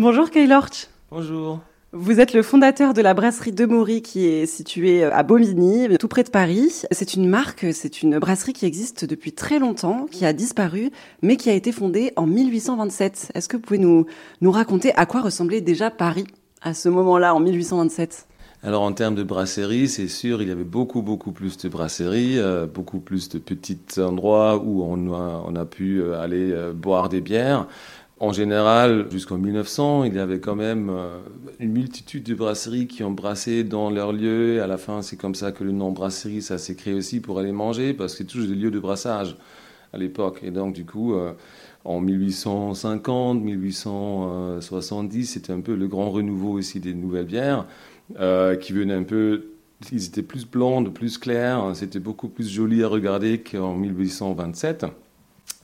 Bonjour Kay Lorch. Bonjour. Vous êtes le fondateur de la brasserie de Maury qui est située à Bobigny, tout près de Paris. C'est une marque, c'est une brasserie qui existe depuis très longtemps, qui a disparu, mais qui a été fondée en 1827. Est-ce que vous pouvez nous, nous raconter à quoi ressemblait déjà Paris à ce moment-là, en 1827 alors en termes de brasserie, c'est sûr, il y avait beaucoup, beaucoup plus de brasseries, euh, beaucoup plus de petits endroits où on a, on a pu euh, aller euh, boire des bières. En général, jusqu'en 1900, il y avait quand même une multitude de brasseries qui ont brassé dans leur lieu. À la fin, c'est comme ça que le nom brasserie, ça s'est créé aussi pour aller manger, parce que c'est toujours des lieux de brassage à l'époque. Et donc, du coup, en 1850, 1870, c'était un peu le grand renouveau aussi des nouvelles bières. Euh, qui venaient un peu. Ils étaient plus blondes, plus clairs, c'était beaucoup plus joli à regarder qu'en 1827.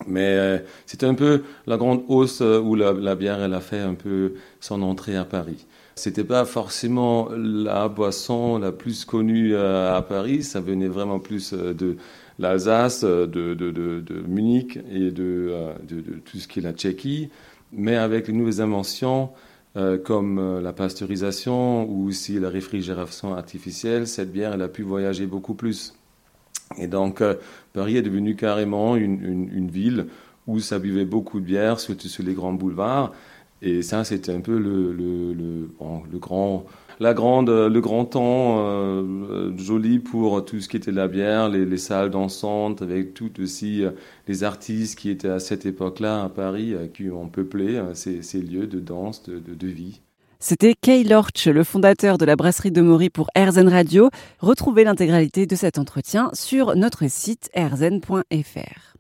Mais euh, c'était un peu la grande hausse euh, où la, bière elle a fait un peu son entrée à Paris. C'était pas forcément la boisson la plus connue à Paris, ça venait vraiment plus de l'Alsace, de, de, de, Munich et de, tout ce qui est la Tchéquie. Mais avec les nouvelles inventions, euh, comme euh, la pasteurisation ou aussi la réfrigération artificielle, cette bière, elle a pu voyager beaucoup plus. Et donc, euh, Paris est devenu carrément une, une, ville où ça buvait beaucoup de bière, surtout sur les grands boulevards. Et ça, c'était un peu le, le, le, grand la grande, le grand temps euh, euh, joli pour tout ce qui était la bière, les, salles dansantes, avec tout aussi les artistes qui étaient à cette époque-là à Paris, qui ont peuplé ces, ces, lieux de danse, de, de, vie. C'était Kay Lorch, le fondateur de la brasserie de Maury pour RZN Radio. Retrouvez l'intégralité de cet entretien sur notre site rzn.fr.